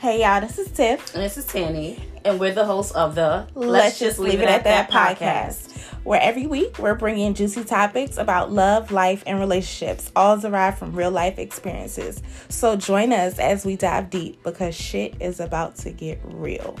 Hey y'all, this is Tiff. And this is Tanny. And we're the hosts of the Let's, Just Leave, It at That, podcast. Where every week we're bringing juicy topics about love, life, and relationships, all derived from real life experiences. So join us as we dive deep because shit is about to get real.